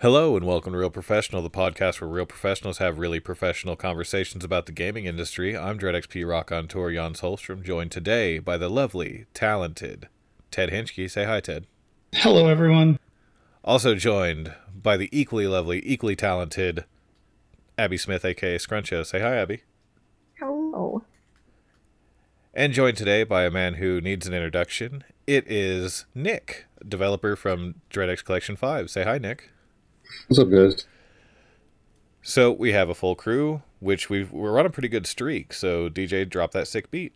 Hello and welcome to Real Professional, the podcast where real professionals have really professional conversations about the gaming industry. I'm DreadXP Rock on Tour Jans Holstrom, joined today by the lovely, talented Ted Hinchke. Say hi, Ted. Hello, everyone. Also joined by the equally lovely, equally talented Abbey Smith, aka Scruncho. Say hi, Abbey. Hello. And joined today by a man who needs an introduction. It is Nikk, developer from DreadX Collection 5. Say hi, Nikk. What's up, guys? So we have a full crew, which we've, we're on a pretty good streak. So DJ, drop that sick beat.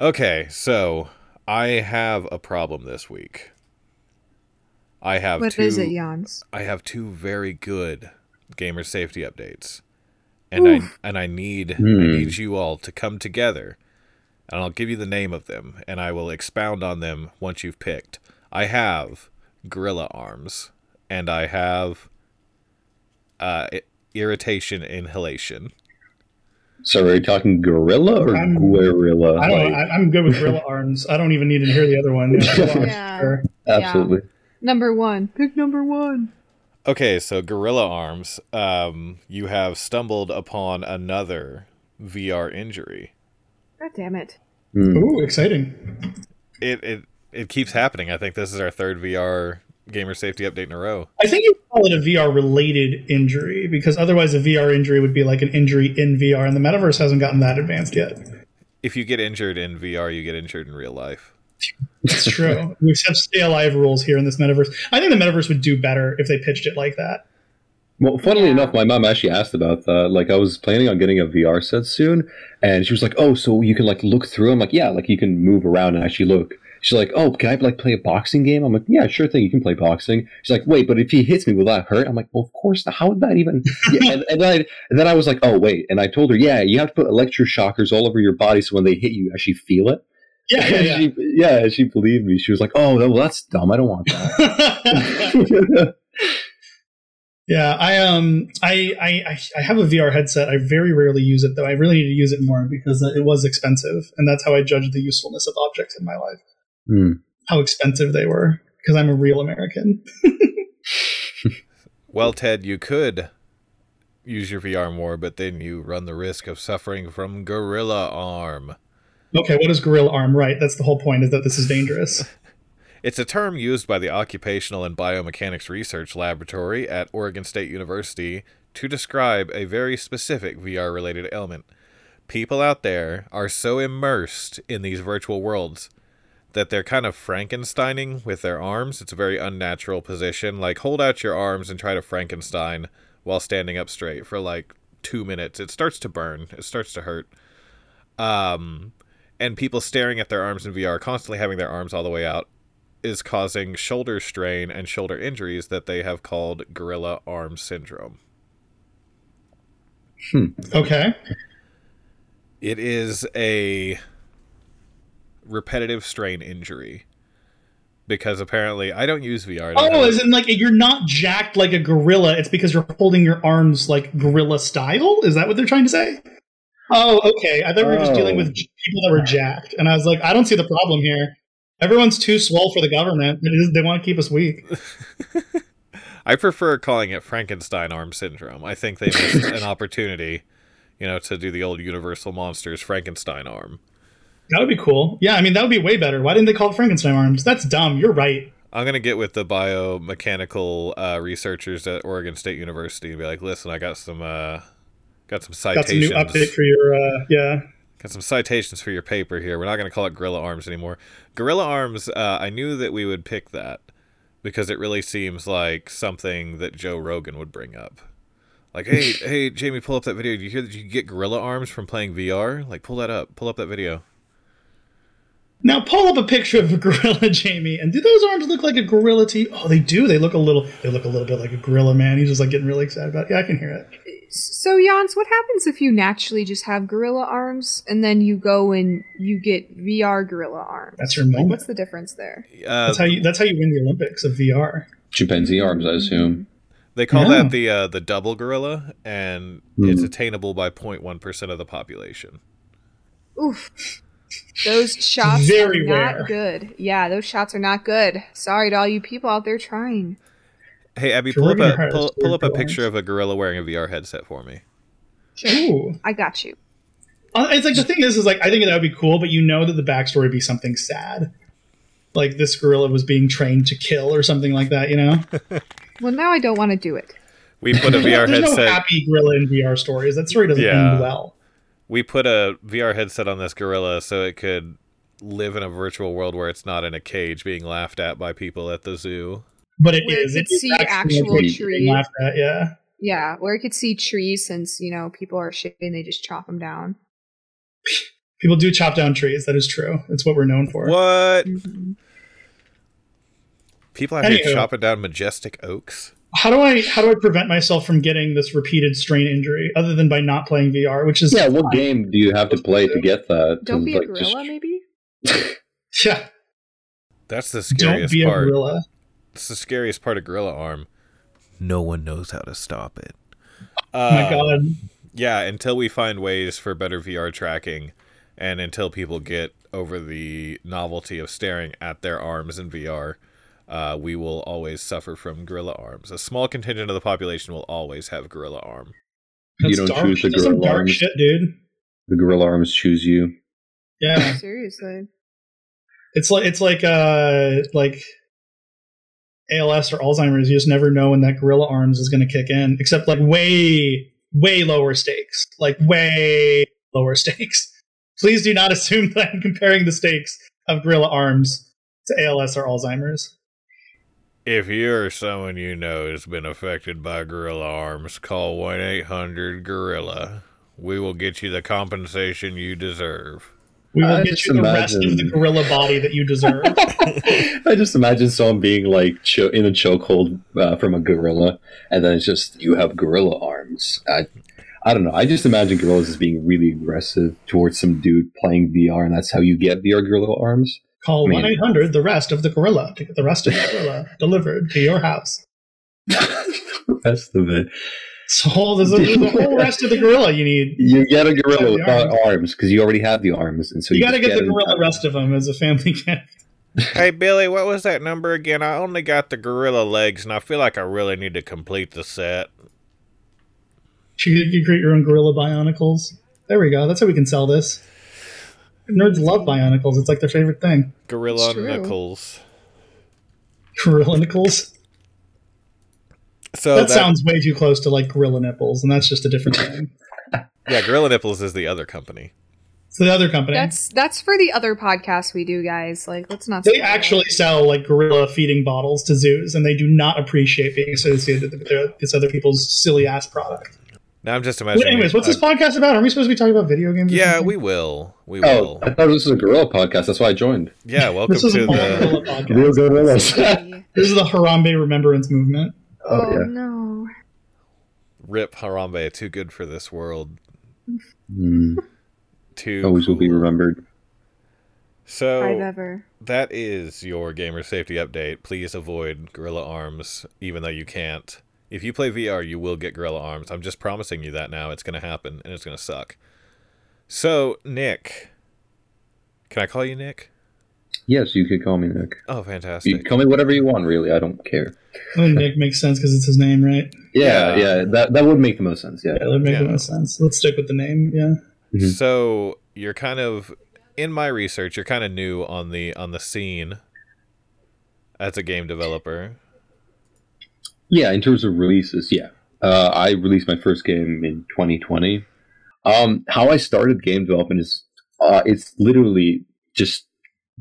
Okay, so I have a problem this week. I have What two, is it, Jans? I have two very good gamer safety updates, and I and I need I Hmm. need you all to come together, and I'll give you the name of them, and I will expound on them once you've picked. I have Gorilla Arms, and I have uh, irritation inhalation. So are you talking gorilla or I'm- guerrilla? I don't. Like, I, I'm good with gorilla arms. I don't even need to hear the other one. Yeah, gorilla arms, Yeah. sure. absolutely. Number one. Pick number one. Okay, so Gorilla Arms, um, you have stumbled upon another VR injury. God damn it. Hmm. Ooh, exciting. It it it keeps happening. I think this is our third VR gamer safety update in a row. I think you call it a VR related injury because otherwise a VR injury would be like an injury in VR, and the metaverse hasn't gotten that advanced yet. If you get injured in VR, you get injured in real life. That's true. we have stay alive rules here in this metaverse. I think the metaverse would do better if they pitched it like that. Well, funnily Yeah. enough, my mom actually asked about that. Like, I was planning on getting a VR set soon, and she was like, "Oh, so you can like look through?" I'm like, "Yeah, like you can move around and actually look." She's like, "Oh, can I like play a boxing game?" I'm like, "Yeah, sure thing, you can play boxing." She's like, "Wait, but if he hits me, will that hurt?" I'm like, "Well, of course. not. How would that even?" Yeah, and, and, then I, and then I was like, "Oh, wait," and I told her, "Yeah, you have to put electroshockers all over your body so when they hit you, you actually feel it." Yeah, yeah, yeah. she, yeah, and she believed me. She was like, "Oh, well, that's dumb. I don't want that." Yeah, I um, I, I I- I have a VR headset. I very rarely use it though. I really need to use it more because it was expensive, and that's how I judge the usefulness of objects in my life. Hmm. How expensive they were because I'm a real American. Well, Ted, you could use your VR more, but then you run the risk of suffering from Gorilla Arm. Okay, what is gorilla arm? Right, that's the whole point. Is that this is dangerous? It's a term used by the Occupational and Biomechanics Research Laboratory at Oregon State University to describe a very specific VR related ailment. People out there are so immersed in these virtual worlds that they're kind of Frankensteining with their arms. It's a very unnatural position. Like, hold out your arms and try to Frankenstein while standing up straight for like two minutes. It starts to burn, it starts to hurt. Um, and people staring at their arms in VR, constantly having their arms all the way out, is causing shoulder strain and shoulder injuries that they have called gorilla arm syndrome. Okay, It is a repetitive strain injury because apparently I don't use VR. Don't Oh, have- as in like you're not jacked like a gorilla. It's because you're holding your arms like gorilla style. Is that what they're trying to say? Oh, okay. I thought we were just dealing Oh. with people that were jacked, and I was like, I don't see the problem here. Everyone's too swole for the government. It is- They want to keep us weak. I prefer calling it Frankenstein arm syndrome. I think they missed an opportunity, you know, to do the old Universal Monsters Frankenstein arm. That would be cool. Yeah, I mean that would be way better. Why didn't they call it Frankenstein arms? That's dumb. You're right. I'm gonna get with the biomechanical uh, researchers at Oregon State University and be like, "Listen, I got some, uh, got some citations. Got some new update for your. Uh, yeah. Got some citations for your paper here. We're not going to call it Gorilla Arms anymore. Gorilla Arms, uh, I knew that we would pick that because it really seems like something that Joe Rogan would bring up. Like, hey, hey, Jamie, pull up that video. Did you hear that you can get gorilla arms from playing VR? Like, pull that up. Pull up that video. Now pull up a picture of a gorilla, Jamie, and do those arms look like a gorilla to you? Oh, they do. They look a little. They look a little bit like a gorilla, man. He's just like getting really excited about. it. Yeah, I can hear it. So, Jans, what happens if you naturally just have gorilla arms and then you go and you get VR gorilla arms? That's your Like, moment. what's the difference there? Uh, That's how you. That's how you win the Olympics of VR. Chimpanzee arms, I assume. they call Yeah. that the uh, the double gorilla, and Hmm. it's attainable by 0.1 percent of the population. Oof. Those shots Very are not rare. good. Yeah, those shots are not good. Sorry to all you people out there trying. Hey, Abbey, pull up a pull, pull up a picture of a gorilla wearing a VR headset for me. Ooh. I got you. Uh, It's like the thing is, is like I think that would be cool, but you know that the backstory would be something sad, like this gorilla was being trained to kill or something like that. You know, Well, now I don't want to do it. We put a VR there's no headset. happy gorilla in VR stories. That story doesn't Yeah. end well. We put a VR headset on this gorilla so it could live in a virtual world where it's not in a cage being laughed at by people at the zoo. But it Where it is. could It is see actual being trees. laughed at, yeah. Yeah, where I could see trees since, you know, people are shitty and they just chop them down. People do chop down trees. That is true. It's what we're known for. What? Mhm. People out here Anywho. chopping down majestic oaks? How do I how do I prevent myself from getting this repeated strain injury other than by not playing VR, which is Yeah, what game do you have to play to get that? Don't To, be a like, gorilla, just- maybe? yeah. That's the Don't scariest be a part. gorilla. It's the scariest part of gorilla arm. No one knows how to stop it. Oh my Uh, god. Yeah, until we find ways for better VR tracking, and until people get over the novelty of staring at their arms in VR, uh, we will always suffer from gorilla arms. A small contingent of the population will always have gorilla arm. You don't dark. choose the That's some gorilla dark arms. shit, dude. The gorilla arms choose you. Yeah. Seriously. It's like it's like uh like ALS or Alzheimer's. You just never know when that gorilla arms is going to kick in. Except like way way lower stakes, like way lower stakes. Please do not assume that I'm comparing the stakes of gorilla arms to ALS or Alzheimer's. If you're someone you know has been affected by gorilla arms, call 1 800 Gorilla. We will get you the compensation you deserve. We will I get you the rest of the gorilla body that you deserve. I just imagine someone being like cho- in a chokehold uh, from a gorilla, and then it's just you have gorilla arms. I, I don't know. I just imagine gorillas as being really aggressive towards some dude playing VR, and that's how you get VR gorilla arms. Call I one eight hundred the rest of the gorilla to get the rest of the gorilla delivered to your house. the rest of it, So there's, a, the whole rest of the gorilla you need. you get a gorilla without arms. arms because you already have the arms, and so You you, got to just get the gorilla without- rest of them as a family gift. hey, Billy, what was that number again? I only got the gorilla legs, and I feel like I really need to complete the set. You could- you create your own gorilla bionicles. There we go. That's how we can sell this. Nerds love bionicles. It's like their favorite thing. Gorilla It's true. Knuckles. Gorilla nickels. So that, that, sounds way too close to like gorilla nipples, and that's just a different thing. yeah, Gorilla Nipples is the other company. It's the other company. That's that's for the other podcast we do, guys. Like, let's not. they spoil it. actually sell like gorilla feeding bottles to zoos, and they do not appreciate being associated with their, this other people's silly ass product. Now I'm just But imagining. anyways, what's this podcast about? Are we supposed to be talking about video games? Yeah, we will. We Oh, will. I thought this was a gorilla podcast. That's why I joined. Yeah, welcome This is to a the gorilla podcast. Real gorillas. This is the Harambe Remembrance Movement. Oh, oh yeah. no. Rip Harambe. Too good for this world. Mm, Too always will be remembered. So ever. that is your gamer safety update. Please avoid gorilla arms, even though you can't. If you play VR, you will get gorilla arms. I'm just promising you that now. It's going to happen, and it's going to suck. So, Nikk. Can I call you Nikk? Yes, you could call me Nikk. Oh, fantastic. can call me whatever you want. Really, I don't care. I think Nikk makes sense because it's his name, right? Yeah, Yeah. yeah, that that would make the most sense. Yeah. Yeah, that would make the most sense. Let's stick with the name. Yeah. Mhm. So you're kind of in my research. You're kind of new on the on the scene as a game developer. Yeah, in terms of releases, yeah. Uh, I released my first game in 2020. Um, how I started game development is, uh, it's literally just,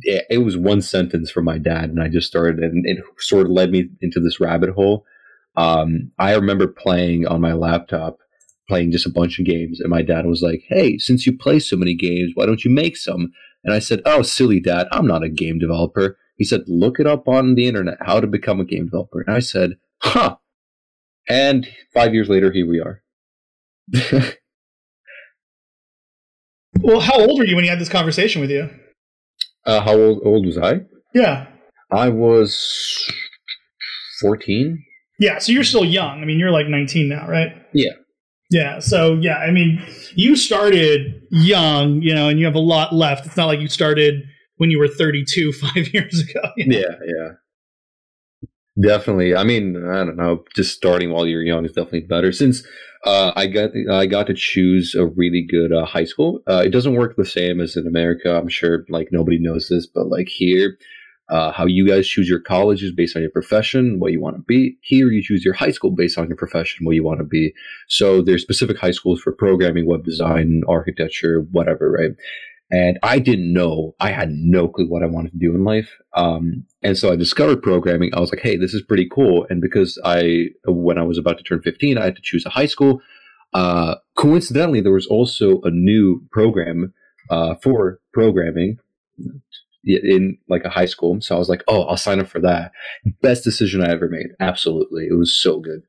it, it was one sentence from my dad, and I just started, and it sort of led me into this rabbit hole. Um, I remember playing on my laptop playing just a bunch of games. And my dad was like, Hey, since you play so many games, why don't you make some? And I said, Oh, silly dad, I'm not a game developer. He said, Look it up on the internet, how to become a game developer. And I said, Huh. And five years later, here we are. Well, how old were you when you had this conversation with you? uh, how old, old was I? Yeah. I was 14. Yeah, so you're still young. I mean, you're like 19 now, right? Yeah. Yeah, so yeah, I mean, you started young, you know, and you have a lot left. It's not like you started when you were 32 5 years ago. you know? Yeah, yeah. Definitely. I mean, I don't know. Just starting while you're young is definitely better. Since uh, I got I got to choose a really good uh, high school. Uh, it doesn't work the same as in America. I'm sure like nobody knows this, but like here, uh, how you guys choose your college is based on your profession, what you want to be. Here, you choose your high school based on your profession, what you want to be. So there's specific high schools for programming, web design, architecture, whatever, right? And I didn't know, I had no clue what I wanted to do in life. Um, and so I discovered programming. I was like, hey, this is pretty cool. And because I, when I was about to turn 15, I had to choose a high school. Uh, coincidentally, there was also a new program uh, for programming in like a high school. So I was like, oh, I'll sign up for that. Best decision I ever made. Absolutely. It was so good.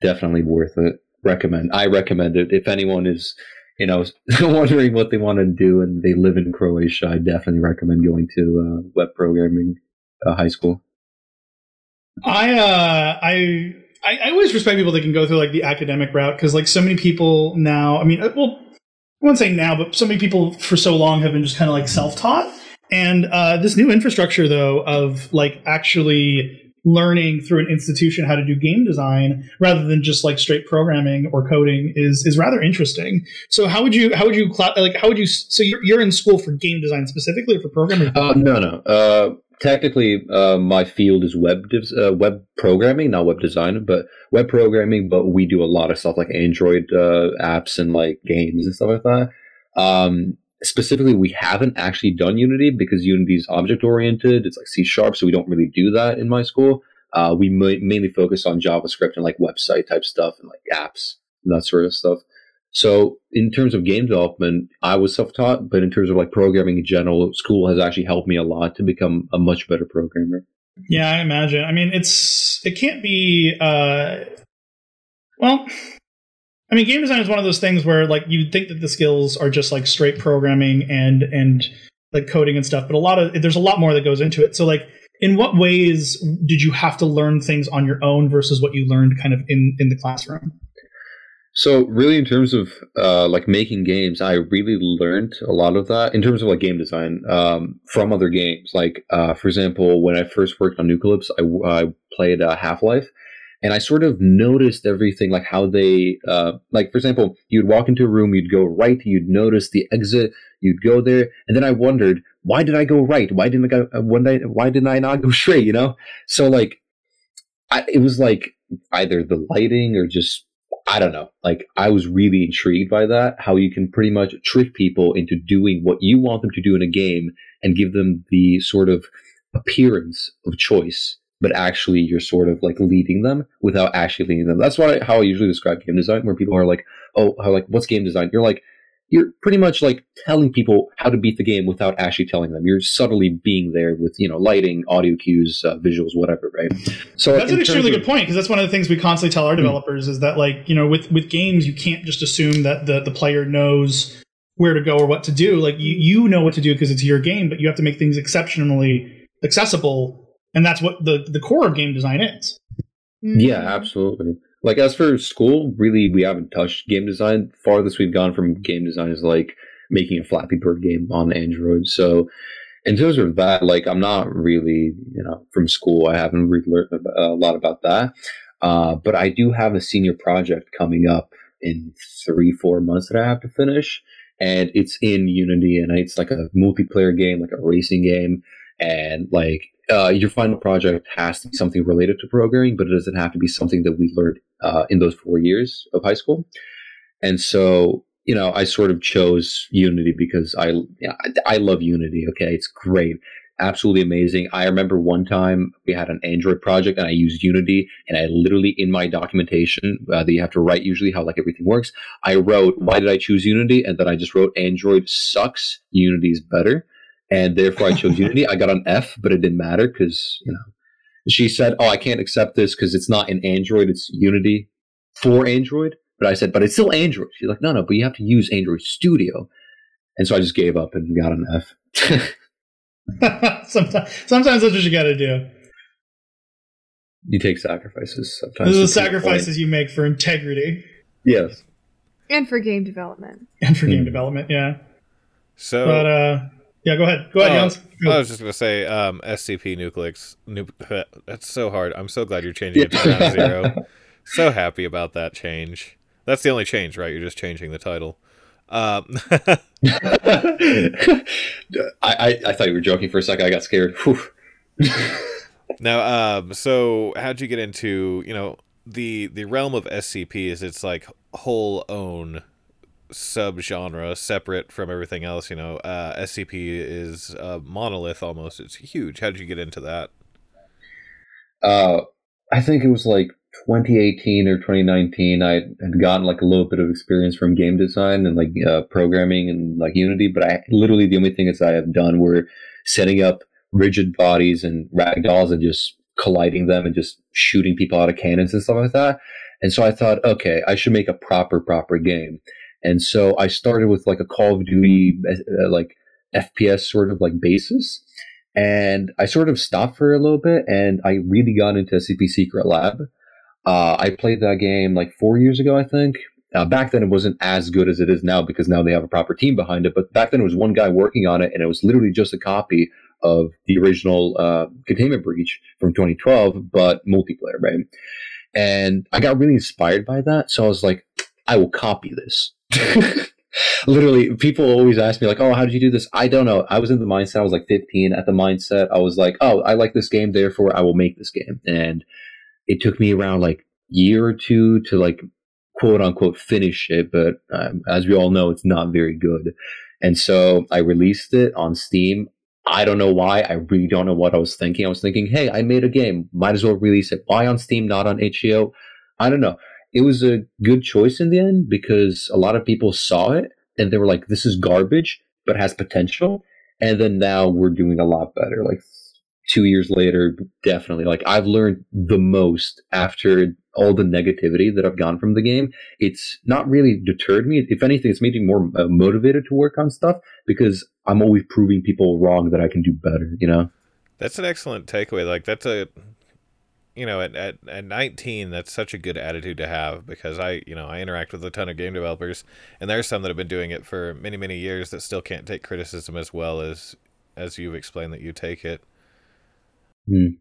Definitely worth it. Recommend. I recommend it. If anyone is, you know, wondering what they want to do and they live in Croatia, I definitely recommend going to uh, web programming uh, high school. I uh I I, I always respect people that can go through like the academic route because like so many people now. I mean, uh, well, I won't say now, but so many people for so long have been just kind of like self-taught. And uh, this new infrastructure, though, of like actually learning through an institution how to do game design rather than just like straight programming or coding is is rather interesting. So how would you how would you like how would you so you're, you're in school for game design specifically or for programming? Uh, no, no. Uh, technically, uh, my field is web devs, uh, web programming, not web design, but web programming. But we do a lot of stuff like Android uh, apps and like games and stuff like that. Um, specifically, we haven't actually done Unity because Unity is object oriented. It's like C sharp, so we don't really do that in my school. Uh, we ma- mainly focus on JavaScript and like website type stuff and like apps and that sort of stuff. So in terms of game development, I was self-taught, but in terms of like programming in general, school has actually helped me a lot to become a much better programmer. Yeah, I imagine. I mean, it's it can't be. uh Well, I mean, game design is one of those things where like you'd think that the skills are just like straight programming and and like coding and stuff, but a lot of there's a lot more that goes into it. So like, in what ways did you have to learn things on your own versus what you learned kind of in in the classroom? So really, in terms of uh, like making games, I really learned a lot of that in terms of like game design um, from other games. Like uh, for example, when I first worked on Nukalypse, I, I played uh, Half Life, and I sort of noticed everything, like how they, uh, like for example, you'd walk into a room, you'd go right, you'd notice the exit, you'd go there, and then I wondered, why did I go right? Why didn't I go? uh, One why didn't I not go straight? You know, so like, I, it was like either the lighting or just I don't know. Like I was really intrigued by that. How you can pretty much trick people into doing what you want them to do in a game and give them the sort of appearance of choice, but actually you're sort of like leading them without actually leading them. That's why how I usually describe game design, where people are like, "Oh, how like what's game design?" You're like, you're pretty much like telling people how to beat the game without actually telling them. You're subtly being there with you know lighting, audio cues, uh, visuals, whatever, right? So That's an extremely terms good point because that's one of the things we constantly tell our developers is that like you know with with games you can't just assume that the the player knows where to go or what to do. Like you you know what to do because it's your game, but you have to make things exceptionally accessible, and that's what the the core of game design is. Yeah, absolutely. Like as for school, really, we haven't touched game design. Farthest we've gone from game design is like making a Flappy Bird game on Android. So, in terms of that, like I'm not really, you know, from school. I haven't really learned a lot about that. Uh, but I do have a senior project coming up in three, four months that I have to finish, and it's in Unity, and it's like a multiplayer game, like a racing game, and like uh, your final project has to be something related to programming, but it doesn't have to be something that we learned uh, in those four years of high school. And so, you know, I sort of chose Unity because I, I love Unity. Okay, it's great. absolutely amazing. I remember one time we had an Android project and I used Unity, and I literally in my documentation uh, that you have to write usually how like everything works. I wrote why did I choose Unity, and then I just wrote Android sucks, Unity's better, and therefore I chose Unity. I got an F, but it didn't matter because you know she said, "Oh, I can't accept this because it's not in Android; it's Unity for Android." But I said, "But it's still Android." She's like, "No, no, but you have to use Android Studio." And so I just gave up and got an F. sometimes, sometimes that's what you got to do. You take sacrifices sometimes. Those are the to point. sacrifices you make for integrity Yes. And for game development. and for game Hmm. development. Yeah, So but uh, yeah, go ahead. Go ahead, Jans. I was just gonna say um, SCP Nukalypse. Nu- that's so hard. I'm so glad you're changing it to Zero. So happy about that change. That's the only change, right? You're just changing the title. Um, I, I I thought you were joking for a second. I got scared. Whew. now, um, so how'd you get into you know the the realm of SCP? Is its like whole own subgenre, separate from everything else? You know, uh, SCP is a monolith almost. It's huge. How did you get into that? uh, I think it was like 2018 or 2019. I had gotten like a little bit of experience from game design and like uh, programming and like Unity, but I literally the only things I have done were setting up rigid bodies and ragdolls and just colliding them and just shooting people out of cannons and stuff like that. And so I thought, okay, I should make a proper, proper game. And so I started with like a Call of Duty, uh, like FPS sort of like basis. And I sort of stopped for a little bit and I really got into SCP Secret Lab. Uh, I played that game like four years ago, I think. Uh, back then, it wasn't as good as it is now because now they have a proper team behind it. But back then, it was one guy working on it, and it was literally just a copy of the original uh, Containment Breach from 2012, but multiplayer, right? And I got really inspired by that, so I was like, I will copy this. literally people always ask me like oh how did you do this? I don't know. I was in the mindset i was like 15 at the mindset i was like oh i like this game therefore i will make this game. And it took me around like year or two to like quote unquote finish it but um, as we all know it's not very good. And so i released it on steam. I don't know why. I really don't know what i was thinking. I was thinking hey i made a game. Might as well release it. Why on steam not on itch.io i don't know it was a good choice in the end because a lot of people saw it and they were like, this is garbage, but has potential. And then now we're doing a lot better. Like two years later, definitely. Like I've learned the most after all the negativity that I've gotten from the game. It's not really deterred me. If anything, it's made me more uh, motivated to work on stuff because I'm always proving people wrong that I can do better, you know? That's an excellent takeaway. Like that's a you know, at, at at 19, that's such a good attitude to have because I, you know, I interact with a ton of game developers and there's some that have been doing it for many, many years that still can't take criticism as well as as you've explained that you take it. Hmm.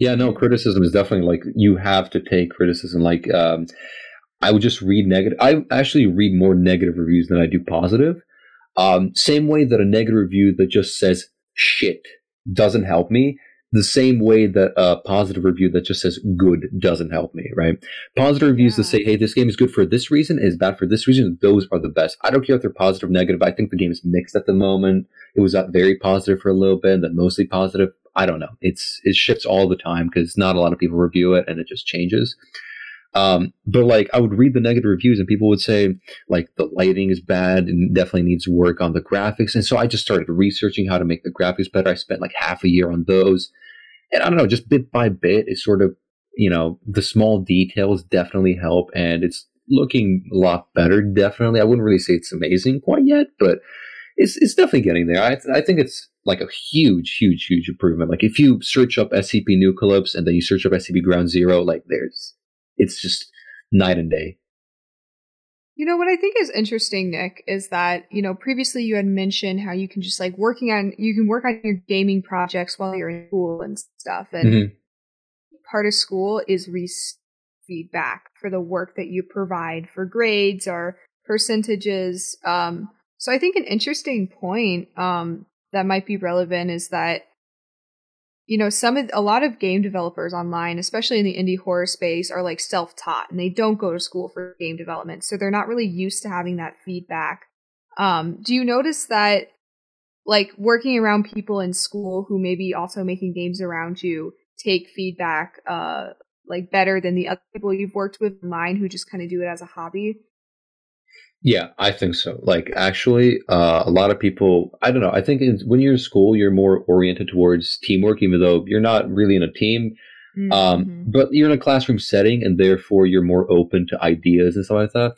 Yeah, no, criticism is definitely like you have to take criticism. Like, um, I would just read negative. I actually read more negative reviews than I do positive. Um, same way that a negative review that just says shit doesn't help me. The same way that a positive review that just says good doesn't help me, right? Positive reviews that say, hey, this game is good for this reason, is bad for this reason, those are the best. I don't care if they're positive or negative. I think the game is mixed at the moment. It was uh, very positive for a little bit, then mostly positive. I don't know. It's it shifts all the time because not a lot of people review it, and it just changes. Um, but like I would read the negative reviews, and people would say like the lighting is bad and definitely needs work on the graphics. And so I just started researching how to make the graphics better. I spent like half a year on those, and I don't know, just bit by bit, it sort of you know the small details definitely help, and it's looking a lot better. Definitely, I wouldn't really say it's amazing quite yet, but it's it's definitely getting there. I I think it's like a huge, huge, huge improvement. Like if you search up SCP Nukalypse and then you search up SCP Ground Zero, like there's it's just night and day. You know what I think is interesting, Nikk, is that you know previously you had mentioned how you can just like working on you can work on your gaming projects while you're in school and stuff, and Mhm. part of school is re- feedback for the work that you provide for grades or percentages. Um, so I think an interesting point um, that might be relevant is that you know some of a lot of game developers online especially in the indie horror space are like self-taught and they don't go to school for game development so they're not really used to having that feedback. Um, do you notice that like working around people in school who may be also making games around you take feedback uh like better than the other people you've worked with mine who just kind of do it as a hobby Yeah, I think so. Like, actually, uh, a lot of people, I don't know, I think when you're in school, you're more oriented towards teamwork, even though you're not really in a team. Um, Mhm. but you're in a classroom setting, and therefore you're more open to ideas and stuff like that.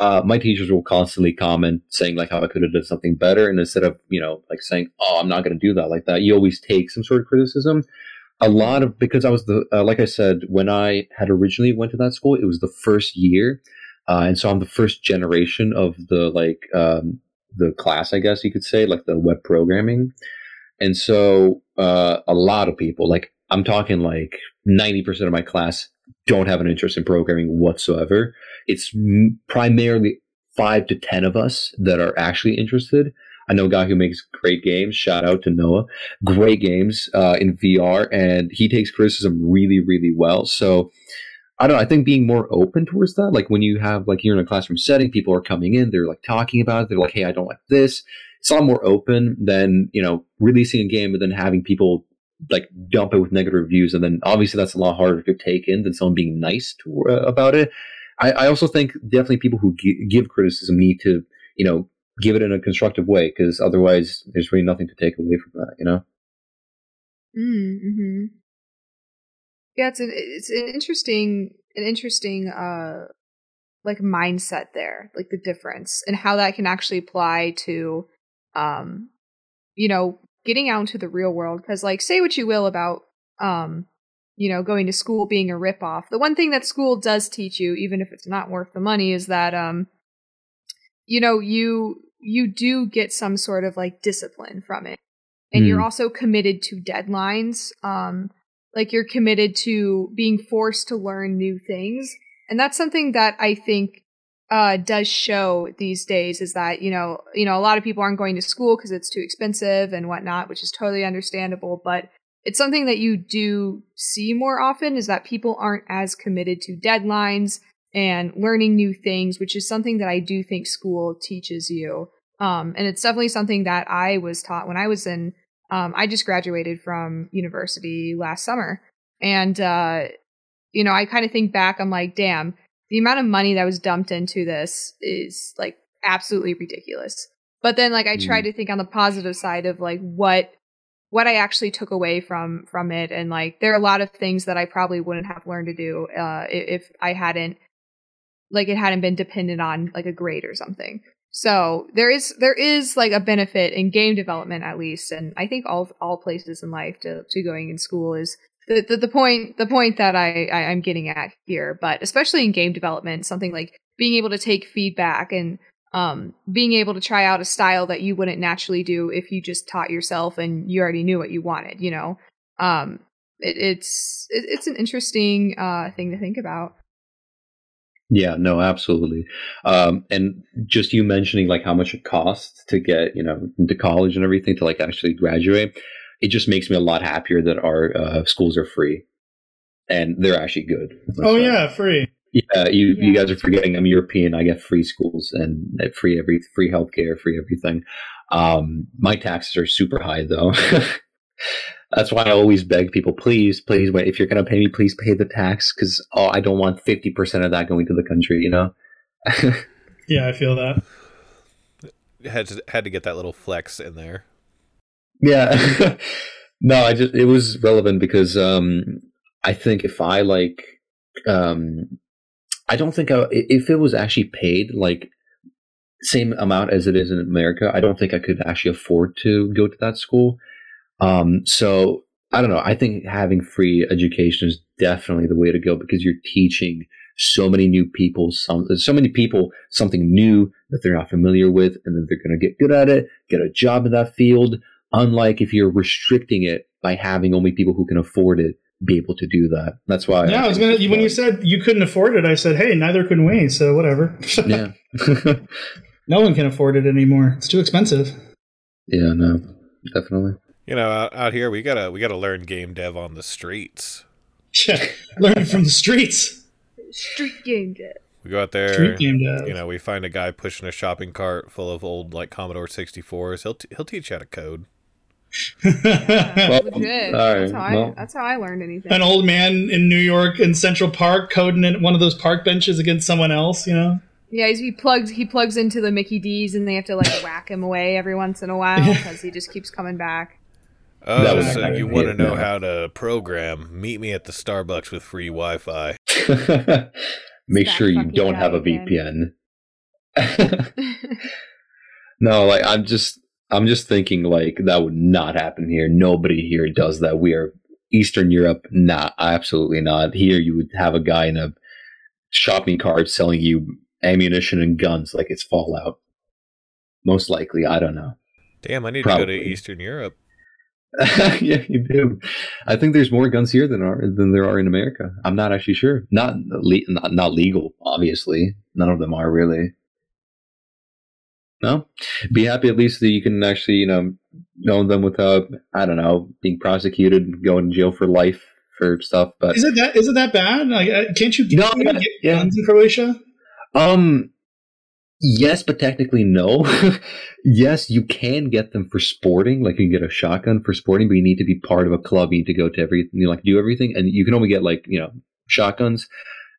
Uh, my teachers will constantly comment saying like how I could have done something better, and instead of you know like saying, "Oh, I'm not going to do that," like that, you always take some sort of criticism. A lot of because I was the uh, like I said when I had originally went to that school, it was the first year, uh, and so I'm the first generation of the like um, the class, I guess you could say, like the web programming, and so uh, a lot of people, like I'm talking like 90% of my class, don't have an interest in programming whatsoever. It's m- primarily five to 10 of us that are actually interested. I know a guy who makes great games. Shout out to Noah. Great games uh, in VR, and he takes criticism really, really well. So I don't. I think being more open towards that, like when you have like you're in a classroom setting, people are coming in, they're like talking about it. They're like, "Hey, I don't like this." It's a lot more open than you know releasing a game and then having people like dump it with negative reviews, and then obviously that's a lot harder to take in than someone being nice to, uh, about it. I, I also think definitely people who gi- give criticism need to you know give it in a constructive way because otherwise there's really nothing to take away from that. You know. Mm-hmm. Yeah, it's an it's an interesting an interesting uh like mindset there, like the difference and how that can actually apply to um you know, getting out into the real world cuz like say what you will about um you know, going to school being a ripoff. The one thing that school does teach you even if it's not worth the money is that um you know, you you do get some sort of like discipline from it. And you're Hmm. also committed to deadlines. Um like you're committed to being forced to learn new things. And that's something that i think uh does show these days is that you know you know a lot of people aren't going to school because it's too expensive and whatnot which is totally understandable. But it's something that you do see more often is that people aren't as committed to deadlines and learning new things which is something that i do think school teaches you. Um and it's definitely something that i was taught when i was in um, I just graduated from university last summer, and uh, you know, I kind of think back. I'm like, damn, the amount of money that was dumped into this is like absolutely ridiculous. But then, like, I Mm. to think on the positive side of like what what I actually took away from from it, and like, there are a lot of things that I probably wouldn't have learned to do uh, if I hadn't like it hadn't been dependent on like a grade or something. So there is there is like a benefit in game development at least, and I think all all places in life to, to going in school is the, the the point the point that I, I I'm getting at here. But especially in game development, something like being able to take feedback and um being able to try out a style that you wouldn't naturally do if you just taught yourself and you already knew what you wanted. You know, um, it, it's it, it's an interesting uh thing to think about. Yeah, no, absolutely. Um, and just you mentioning like how much it costs to get, you know, into college and everything to like actually graduate, it just makes me a lot happier that our uh, schools are free and they're actually good. Oh So, yeah, free. yeah. You you guys are forgetting I'm European. I get free schools and free every free healthcare, free everything. Um, my taxes are super high though. That's why I always beg people, please, please, wait. If you're gonna pay me, please pay the tax because oh, I don't want fifty percent of that going to the country. You know. Yeah, I feel that. Had to had to get that little flex in there. Yeah. no, I just it was relevant because um I think if I like um I don't think I, if it was actually paid like same amount as it is in America, I don't think I could actually afford to go to that school. Um so I don't know. I think having free education is definitely the way to go because you're teaching so many new people some so many people something new that they're not familiar with and then they're going to get good at it, get a job in that field unlike if you're restricting it by having only people who can afford it be able to do that. That's why. Yeah, I was gonna. When you said you couldn't afford it, I said, "Hey, neither can we." So whatever. yeah, no one can afford it anymore. It's too expensive. yeah, no, definitely. You know, out, out here we gotta we gotta learn game dev on the streets. Yeah, learn from the streets. Street game dev. We go out there, Street game dev. you know, we find a guy pushing a shopping cart full of old like Commodore 64s. He'll t- he'll teach you how to code. Yeah, Well, legit. all right, that's, how I, well. that's how I learned anything. An old man in New York in Central Park coding at one of those park benches against someone else, you know? Yeah, he's, he plugs he plugs into the Mickey D's, and they have to like whack him away every once in a while Yeah. because he just keeps coming back. Oh, That was so my you want to know how to program? Meet me at the Starbucks with free Wi-Fi. Make sure you don't have a. VPN. no, like I'm just I'm just thinking like that would not happen here. Nobody here does that. We are Eastern Europe, nah, absolutely not. Here you would have a guy in a shopping cart selling you ammunition and guns like it's Fallout. Most likely, I don't know. Damn, I need to go to Eastern Europe. yeah, you do. I think there's more guns here than are than there are in America. I'm not actually sure. Not le- not, not legal, obviously. None of them are really. No, be happy at least that you can actually you know own them without I don't know being prosecuted, going to jail for life for stuff. But Is it that is it that bad? Like, uh, can't you No, yeah, get yeah. guns in Croatia? Um, yes, but technically no. yes, you can get them for sporting. Like you can get a shotgun for sporting, but you need to be part of a club. You need to go to every, you know, like do everything, and you can only get like you know shotguns.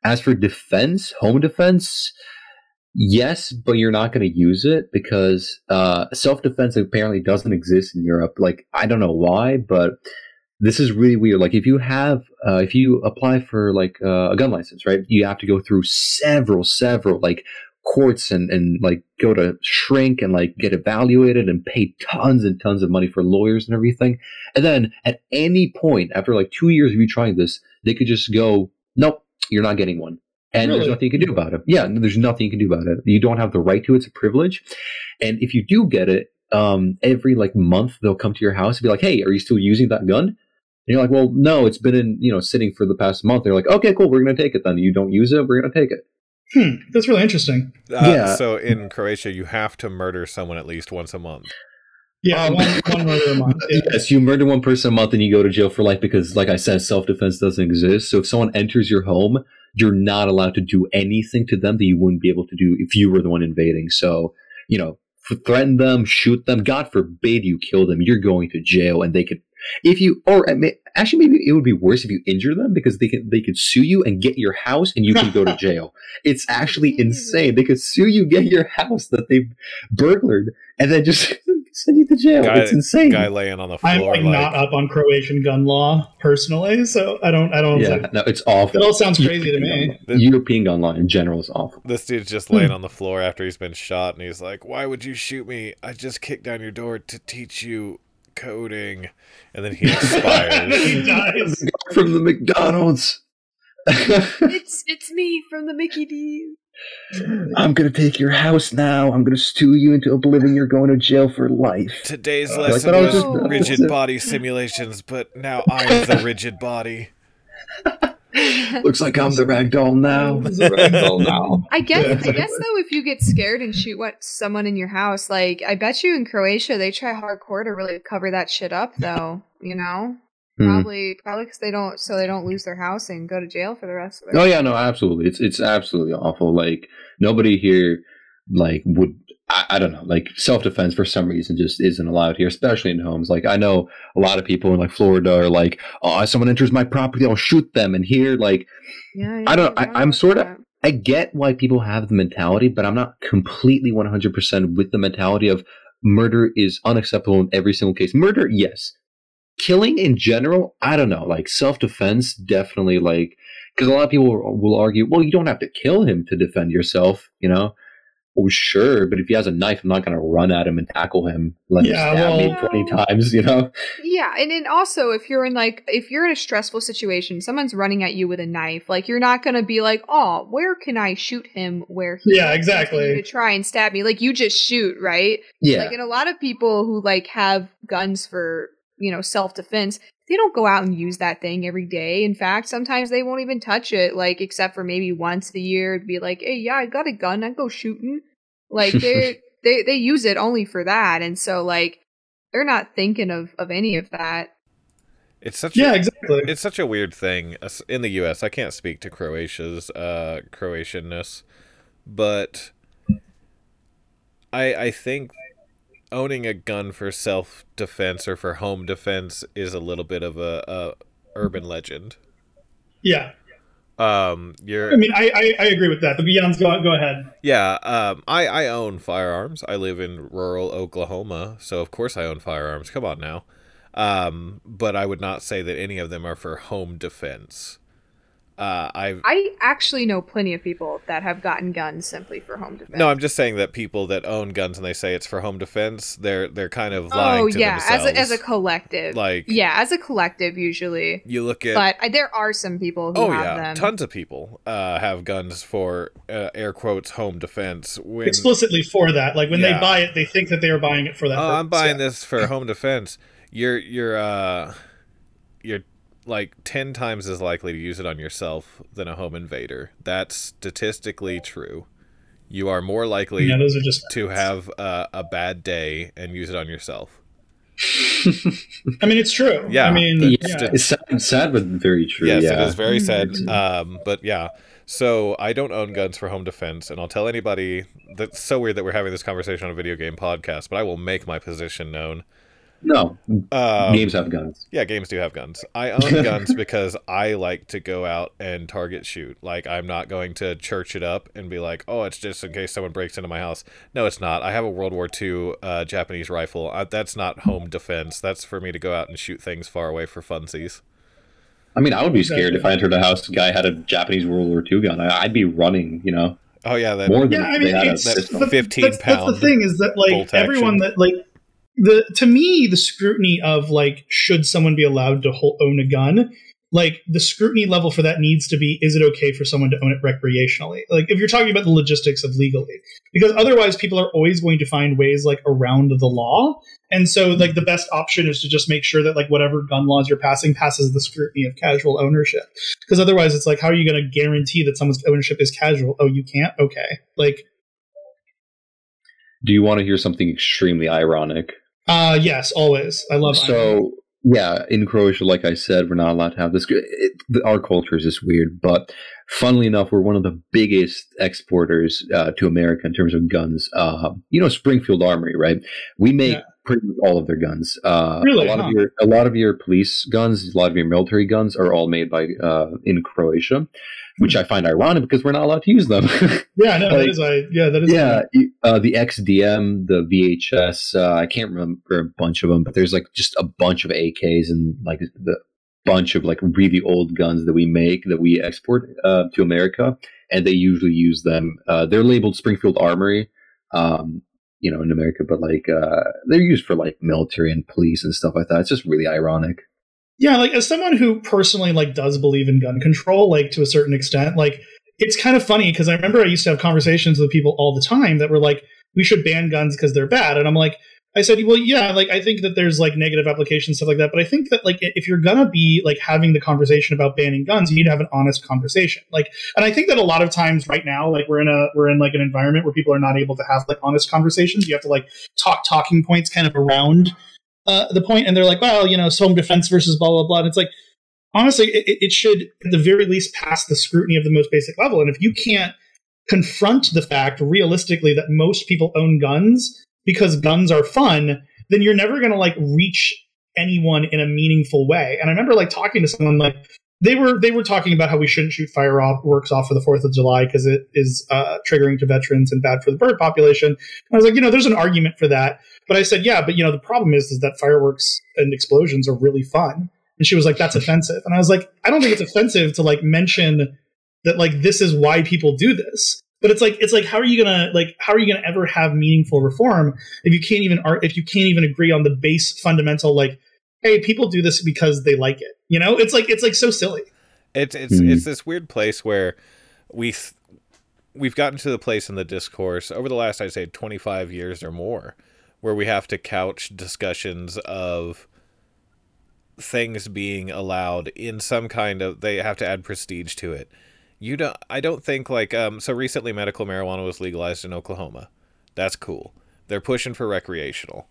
As for defense, home defense, yes, but you're not going to use it because uh, self defense apparently doesn't exist in Europe. Like I don't know why, but this is really weird. Like if you have, uh, if you apply for like uh, a gun license, right? You have to go through several, several like courts and and like go to shrink and like get evaluated and pay tons and tons of money for lawyers and everything. And then at any point after like two years of you trying this, they could just go, nope, you're not getting one. And there's nothing you can do about it. Yeah, there's nothing you can do about it. You don't have the right to it. It's a privilege. And if you do get it, um, every like month they'll come to your house and be like, "Hey, are you still using that gun?" And you're like, "Well, no, it's been in you know sitting for the past month." They're like, "Okay, cool, we're gonna take it then. You don't use it, we're gonna take it." Hmm, that's really interesting. Uh, Yeah. So in Croatia, you have to murder someone at least once a month. Yeah, Um, one, one murder a month. Yeah. Yes, you murder one person a month and you go to jail for life because, like I said, self defense doesn't exist. So if someone enters your home, you're not allowed to do anything to them that you wouldn't be able to do if you were the one invading. So, you know, threaten them, shoot them. God forbid you kill them. You're going to jail, and they could, if you, or actually, maybe it would be worse if you injure them because they could they could sue you and get your house, and you can go to jail. It's actually insane. They could sue you, get your house that they've burglared, and then just send you to jail. Guy- it's insane. Guy laying on the floor, I'm like, like, not up on Croatian gun law personally, so I don't. I don't. yeah, Like, no, it's awful. that all sounds crazy to me. The- European gun law in general is awful. This dude's just Hmm. laying on the floor after he's been shot, and he's like, "Why would you shoot me? I just kicked down your door to teach you coding." And then he expires. he dies. From the McDonald's. it's it's me from the Mickey D's. I'm gonna take your house now. I'm gonna stew you into oblivion. You're going to jail for life. Today's Uh, lesson that, I was was just- rigid body simulations, but now I'm the rigid body. Looks like I'm the ragdoll now. The ragdoll now. I guess I guess though if you get scared and shoot what someone in your house, like I bet you in Croatia they try hardcore to really cover that shit up though, you know? Hmm. Probably probably cuz they don't so they don't lose their house and go to jail for the rest of it. Oh yeah, no, absolutely. It's it's absolutely awful. Like nobody here, like would I, I don't know, like self defense for some reason just isn't allowed here, especially in homes. Like I know a lot of people in like Florida are like, oh, if someone enters my property, I'll shoot them. And here, like Yeah, I don't- I- I'm sorta- I get why people have the mentality, but I'm not completely 100% with the mentality of murder is unacceptable in every single case. Murder, yes. Killing in general, I don't know. Like self defense, definitely. Like because a lot of people will argue, well, you don't have to kill him to defend yourself. You know. Well, sure, but if he has a knife, I'm not going to run at him and tackle him. Let Yeah, him stab me 20 times. You know. Yeah, and then also if you're in like if you're in a stressful situation, someone's running at you with a knife, like you're not gonna be like, oh, where can I shoot him where he Yeah, exactly. to try and stab me? Like you just shoot, right? Yeah. Like and a lot of people who like have guns for you know self defense, they don't go out and use that thing every day. In fact, sometimes they won't even touch it, like except for maybe once a year to be like, hey, yeah, I got a gun, I go shooting. Like they they they use it only for that, and so like they're not thinking of of any of that. It's such Yeah, a, exactly. it's such a weird thing in the U.S. I can't speak to Croatia's uh, Croatianness, but I I think owning a gun for self defense or for home defense is a little bit of a, a urban legend. Yeah, Um, you're I mean, I, I, I agree with that. But Beyonds, go go ahead. Yeah, um, I, I own firearms. I live in rural Oklahoma, so of course I own firearms. Come on now. Um, but I would not say that any of them are for home defense. Uh, I've I actually know plenty of people that have gotten guns simply for home defense. no, I'm just saying that people that own guns and they say it's for home defense, they're they're kind of lying oh to yeah, as a, as a collective. Like- yeah, as a collective usually. you look at But I, there are some people who oh have yeah, them. tons of people uh, have guns for uh, air quotes home defense. When Explicitly for that, like when Yeah. they buy it, they think that they are buying it for that. oh, I'm buying yeah. this for home defense. You're you're uh you're like 10 times as likely to use it on yourself than a home invader. That's statistically true. You are more likely Yeah, those are just. to have uh, a bad day and use it on yourself. I mean, it's true. Yeah. I mean, Yeah, yeah. It's sad, sad but very true. Yes, yeah. it is very sad. Mm-hmm. Um, but yeah. So I don't own guns for home defense, and I'll tell anybody that's so weird that we're having this conversation on a video game podcast, but I will make my position known. No, Um, games have guns. Yeah, games do have guns. I own guns because I like to go out and target shoot. Like I'm not going to church it up and be like, "Oh, it's just in case someone breaks into my house." No, it's not. I have a World War II uh, Japanese rifle. I, that's not home defense. That's for me to go out and shoot things far away for funsies. I mean, I would be scared if I entered a house, a guy had a Japanese World War II gun. I, I'd be running, you know, Oh yeah, that more than yeah, I mean, they had a it's pistol. the, 15 that's, that's the thing is that like everyone action. that like the to me the scrutiny of like should someone be allowed to hold, own a gun like the scrutiny level for that needs to be is it okay for someone to own it recreationally? Like if you're talking about the logistics of legally. Because otherwise people are always going to find ways like around the law. And so like the best option is to just make sure that like whatever gun laws you're passing passes the scrutiny of casual ownership. Because otherwise it's like how are you going to guarantee that someone's ownership is casual? Oh you can't? Okay. Like Do you want to hear something extremely ironic? Uh yes, always. I love. So yeah, in Croatia, like I said, we're not allowed to have this. It, our culture is just weird, but funnily enough, we're one of the biggest exporters uh, to America in terms of guns. Uh, you know, Springfield Armory, right? We make Yeah. pretty much all of their guns. Uh, Really, a lot huh? of your a lot of your police guns, a lot of your military guns are all made by uh, in Croatia, which I find ironic because we're not allowed to use them. yeah, no, like- that is I yeah, that is yeah, uh, the XDM, the VHS. Uh, I can't remember a bunch of them, but there's like just a bunch of AKs and like the bunch of like really old guns that we make that we export uh, to America, and they usually use them. Uh, they're labeled Springfield Armory, um, you know, in America, but like uh, they're used for like military and police and stuff like that. It's just really ironic. Yeah, like as someone who personally like does believe in gun control, like to a certain extent, like it's kind of funny because I remember I used to have conversations with people all the time that were like, "We should ban guns because they're bad," and I'm like, I said, "Well, yeah, like I think that there's like negative applications stuff like that, but I think that like if you're gonna be like having the conversation about banning guns, you need to have an honest conversation. Like, and I think that a lot of times right now, like we're in a we're in like an environment where people are not able to have like honest conversations. You have to like talk talking points kind of around uh, the point, and they're like, well, you know, it's home defense versus blah blah blah. And it's like, honestly, it, it should at the very least pass the scrutiny of the most basic level. And if you can't confront the fact realistically that most people own guns because guns are fun, then you're never going to like reach anyone in a meaningful way. And I remember like talking to someone like they were they were talking about how we shouldn't shoot fireworks off for the Fourth of July because it is uh, triggering to veterans and bad for the bird population. And I was like, you know, there's an argument for that. But I said, yeah, but you know, the problem is, is that fireworks and explosions are really fun. And she was like, that's offensive. And I was like, I don't think it's offensive to like mention that like this is why people do this. But it's like it's like how are you gonna like how are you gonna ever have meaningful reform if you can't even if you can't even agree on the base fundamental like hey people do this because they like it you know it's like it's like so silly It's it's Mhm. it's this weird place where we th- we've gotten to the place in the discourse over the last I'd say 25 years or more where we have to couch discussions of things being allowed in some kind of they have to add prestige to it. You don't I don't think like um so recently medical marijuana was legalized in Oklahoma. That's cool. They're pushing for recreational.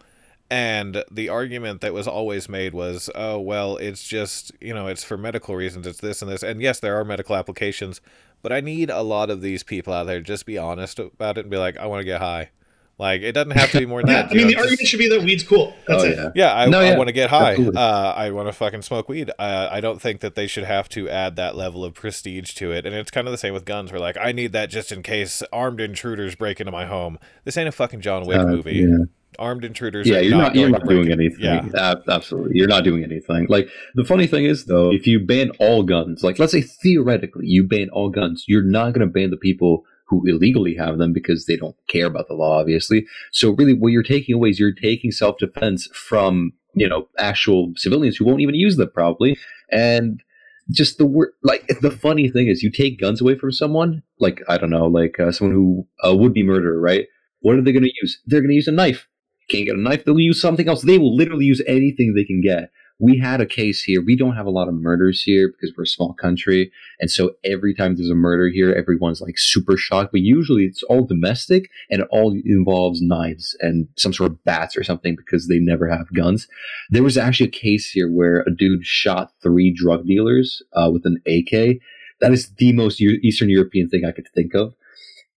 And the argument that was always made was, oh, well, it's just, you know, it's for medical reasons, it's this and this. And yes, there are medical applications, but I need a lot of these people out there to just be honest about it and be like, I want to get high. Like, it doesn't have to be more than Yeah, that. I mean, you the know, argument just- should be that weed's cool. That's oh it. yeah. yeah, I, No, I want to get high. Uh, I want to fucking smoke weed. Uh, I don't think that they should have to add that level of prestige to it. And it's kind of the same with guns. We're like, I need that just in case armed intruders break into my home. This ain't a fucking John Wick Uh, movie. yeah. Armed intruders. Yeah, are you're not, you're not doing in. anything. Yeah. Ab- absolutely, you're not doing anything. Like the funny thing is, though, if you ban all guns, like let's say theoretically you ban all guns, you're not going to ban the people who illegally have them because they don't care about the law, obviously. So really, what you're taking away is you're taking self defense from you know actual civilians who won't even use them probably, and just the word like the funny thing is you take guns away from someone like i don't know like uh, someone who uh, would be murderer right what are they going to use they're going to use a knife can't get a knife? They'll use something else. They will literally use anything they can get. We had a case here. We don't have a lot of murders here because we're a small country. And so every time there's a murder here everyone's like super shocked. But usually it's all domestic and it all involves knives and some sort of bats or something because they never have guns. There was actually a case here where a dude shot three drug dealers uh, with an AK. That is the most Eastern European thing I could think of.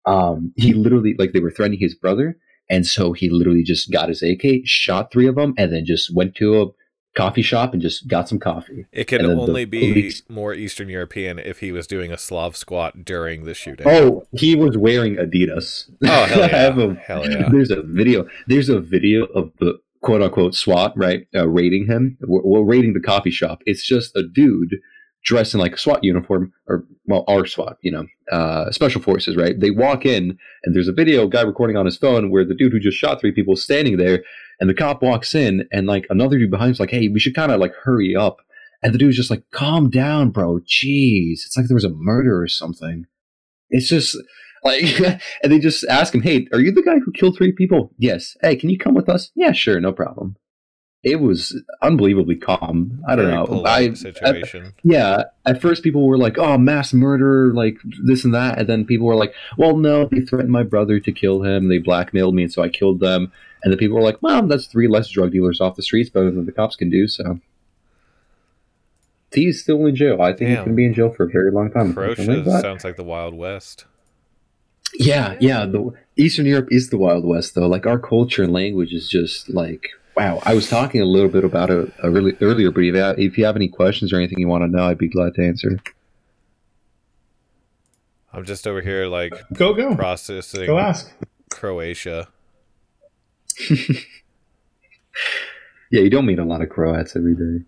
Um, he literally, like, they were threatening his brother, and so he literally just got his AK, shot three of them, and then just went to a coffee shop and just got some coffee. It could And then the only be police- more Eastern European if he was doing a Slav squat during the shooting. Oh, he was wearing Adidas. Oh, hell yeah. a- Hell yeah. There's a video. There's a video of the quote unquote SWAT, right? Uh, raiding him. We're, we're raiding the coffee shop. It's just a dude dressed in like a SWAT uniform, or well, our SWAT, you know, uh, special forces, right? They walk in, and there's a video guy recording on his phone where the dude who just shot three people is standing there, and the cop walks in, and like another dude behind him's like, "Hey, we should kind of like hurry up." And the dude's just like, "Calm down, bro. Jeez, it's like there was a murder or something." It's just like, and they just ask him, "Hey, are you the guy who killed three people?" Yes. Hey, can you come with us? Yeah, sure, no problem. It was unbelievably calm. I don't Very know. I, I yeah, at first people were like, "Oh, mass murder, like this and that," and then people were like, "Well, no, they threatened my brother to kill him. They blackmailed me, and so I killed them." And the people were like, "Well, that's three less drug dealers off the streets, better than the cops can do." So he's still in jail. I think he's Damn. going to be in jail for a very long time. Croatia sounds like the Wild West. yeah, yeah. The Eastern Europe is the Wild West, though. Like our culture and language is just like wow. I was talking a little bit about it really earlier, but if you, have, if you have any questions or anything you want to know, I'd be glad to answer. I'm just over here like Go go. processing Go ask. Croatia. Yeah, you don't meet a lot of Croats every day.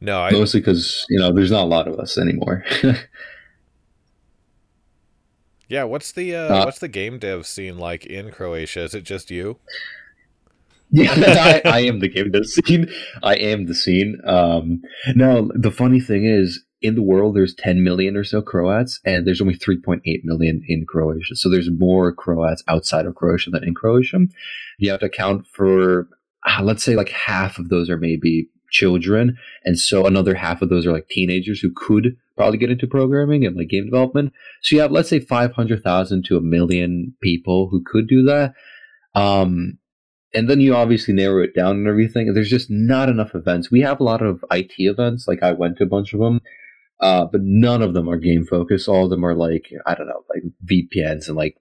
No, I Mostly because you know there's not a lot of us anymore. yeah. What's the uh, Uh, what's the game dev scene like in Croatia? Is it just you? Yeah, I, I am the game dev scene. I am the scene. Um, now the funny thing is, in the world, there's 10 million or so Croats, and there's only 3.8 million in Croatia. So there's more Croats outside of Croatia than in Croatia. You have to account for, ah, let's say, like half of those are maybe children, and so another half of those are like teenagers who could probably get into programming and like game development. So you have, let's say, 500,000 to a million people who could do that. Um, and then you obviously narrow it down and everything. There's just not enough events. We have a lot of IT events, like I went to a bunch of them, uh, but none of them are game focused. All of them are like I don't know, like VPNs and like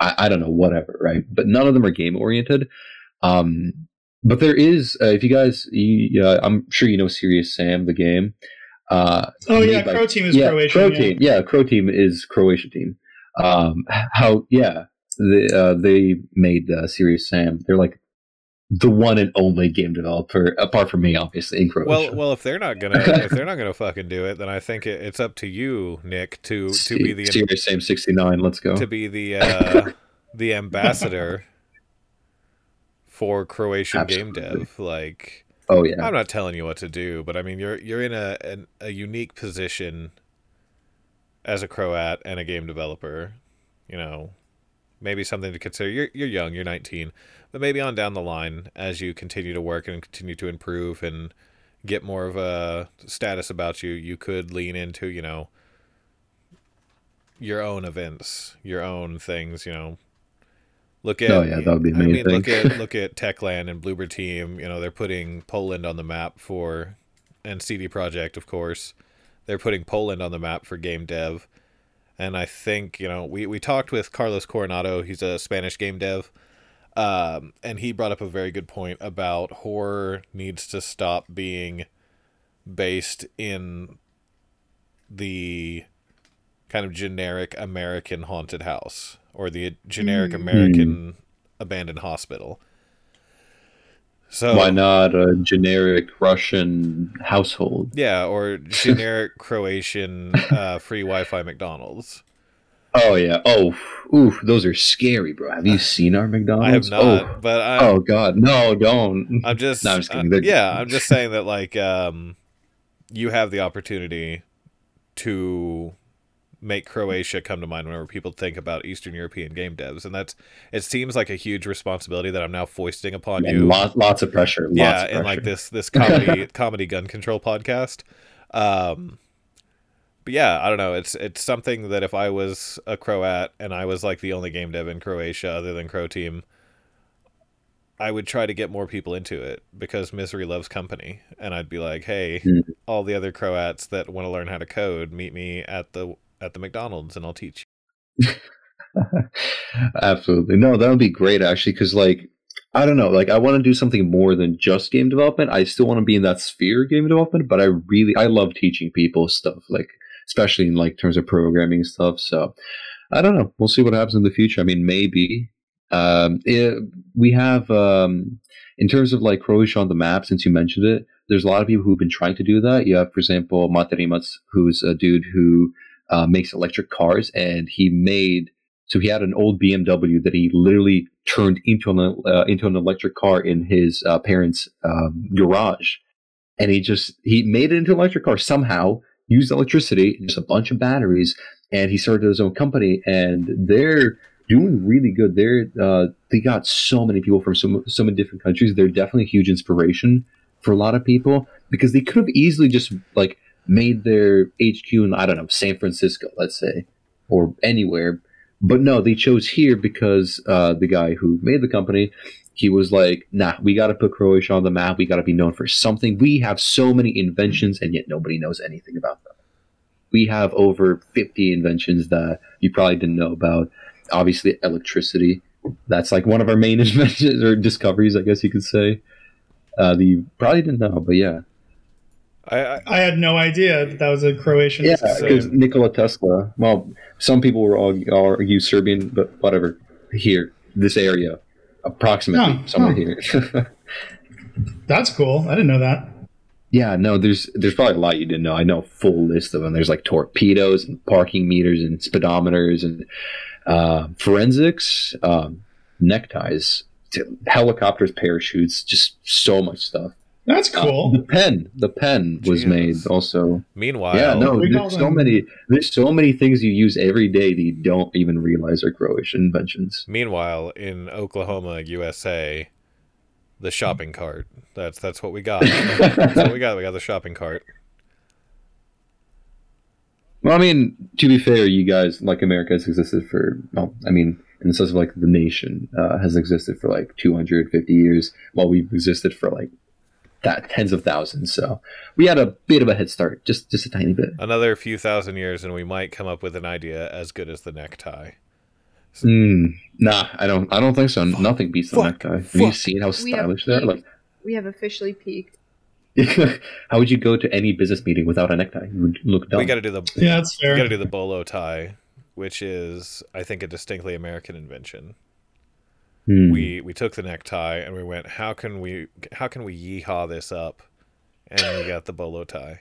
I, I don't know, whatever, right? But none of them are game oriented. Um, but there is, uh, if you guys, you, uh, I'm sure you know Serious Sam, the game. Uh, Oh yeah, by- Croteam is yeah, Croatian. Crow yeah. team. Yeah, Croteam is Croatia team. Um, how? Yeah, they uh, they made uh, Serious Sam. They're like the one and only game developer, apart from me, obviously in Croatia. Well, well, if they're not gonna if they're not gonna fucking do it, then I think it, it's up to you, Nikk, to to be the Serious Sam sixty nine. Let's go. to be the uh, the ambassador for Croatian game dev. Like, oh yeah, I'm not telling you what to do, but I mean, you're you're in a an, a unique position as a Croat and a game developer. You know, maybe something to consider. You're you're young, you're 19, but maybe on down the line as you continue to work and continue to improve and get more of a status about you, you could lean into you know your own events, your own things. You know, Look at Oh, yeah, that would be I mean, look at look at Techland and Bloober Team. You know, they're putting Poland on the map for, and CD Projekt, of course, they're putting Poland on the map for game dev. And I think you know we we talked with Carlos Coronado. He's a Spanish game dev, um, and he brought up a very good point about horror needs to stop being based in the kind of generic American haunted house or the generic Mm. American abandoned hospital. So Why not a generic Russian household? Yeah, or generic Croatian uh, free Wi-Fi McDonald's. Oh yeah. Oh, oof. Those are scary, bro. Have you seen our McDonald's? I have not, Oh, but I, oh God, no, don't. I'm just, No, I'm just kidding. uh, yeah, I'm just saying that like um, you have the opportunity to make Croatia come to mind whenever people think about Eastern European game devs, and that's it seems like a huge responsibility that I'm now foisting upon And you. lots, lots of pressure. Lots yeah, of and like this this comedy comedy gun control podcast. Um, but yeah, I don't know. It's it's something that if I was a Croat and I was like the only game dev in Croatia other than Croteam, I would try to get more people into it because misery loves company, and I'd be like, hey, Mm. all the other Croats that want to learn how to code, meet me at the at the McDonald's, and I'll teach you. Absolutely. No, that would be great actually, because like I don't know, like I want to do something more than just game development. I still want to be in that sphere of game development, but I really I love teaching people stuff, like especially in like terms of programming stuff. So I don't know. We'll see what happens in the future. I mean, maybe um, it, we have um, in terms of like Croatia on the map. Since you mentioned it, there's a lot of people who've been trying to do that. You have, for example, Mate Rimac, who's a dude who uh, makes electric cars, and he made so he had an old BMW that he literally turned into an uh, into an electric car in his uh, parents' um, garage, and he just he made it into an electric car somehow. Used electricity, just a bunch of batteries, and he started his own company. And they're doing really good. They're uh, they got so many people from so so many different countries. They're definitely a huge inspiration for a lot of people because they could have easily just like made their HQ in I don't know San Francisco, let's say, or anywhere. But no, they chose here because uh, the guy who made the company, he was like, "Nah, we got to put Croatia on the map. We got to be known for something. We have so many inventions, and yet nobody knows anything about them. We have over fifty inventions that you probably didn't know about. Obviously, electricity. That's like one of our main inventions or discoveries, I guess you could say. Uh, that you probably didn't know, but yeah, I, I I had no idea that that was a Croatian. yeah, because Nikola Tesla. Well, some people will argue, argue Serbian, but whatever. Here, this area, approximately Huh, somewhere huh. here. That's cool. I didn't know that. yeah, no, there's there's probably a lot you didn't know. I know a full list of them. There's like torpedoes and parking meters and speedometers and uh, forensics, um, neckties, helicopters, parachutes, just so much stuff. That's Uh, cool. the pen, the pen was Jesus. made also. meanwhile, yeah, no, there's so them- many. There's so many things you use every day that you don't even realize are Croatian inventions. Meanwhile, in Oklahoma, USA, the shopping cart. That's that's what we got. that's what we got. We got the shopping cart. Well, I mean, to be fair, you guys like America has existed for. Well, I mean, in the sense of like the nation uh, has existed for like 250 years, while we've existed for like that tens of thousands. So we had a bit of a head start, just just a tiny bit. Another few thousand years, and we might come up with an idea as good as the necktie. Mm, nah, I don't. I don't think so. Nothing beats the Fuck. necktie. Have you seen how stylish they are? Like, We have officially peaked. how would you go to any business meeting without a necktie? You would look dumb. We got to do the Yeah, that's fair. we got to do the bolo tie, which is I think a distinctly American invention. Hmm. We we took the necktie and we went, how can we how can we yeehaw this up? And we got the bolo tie.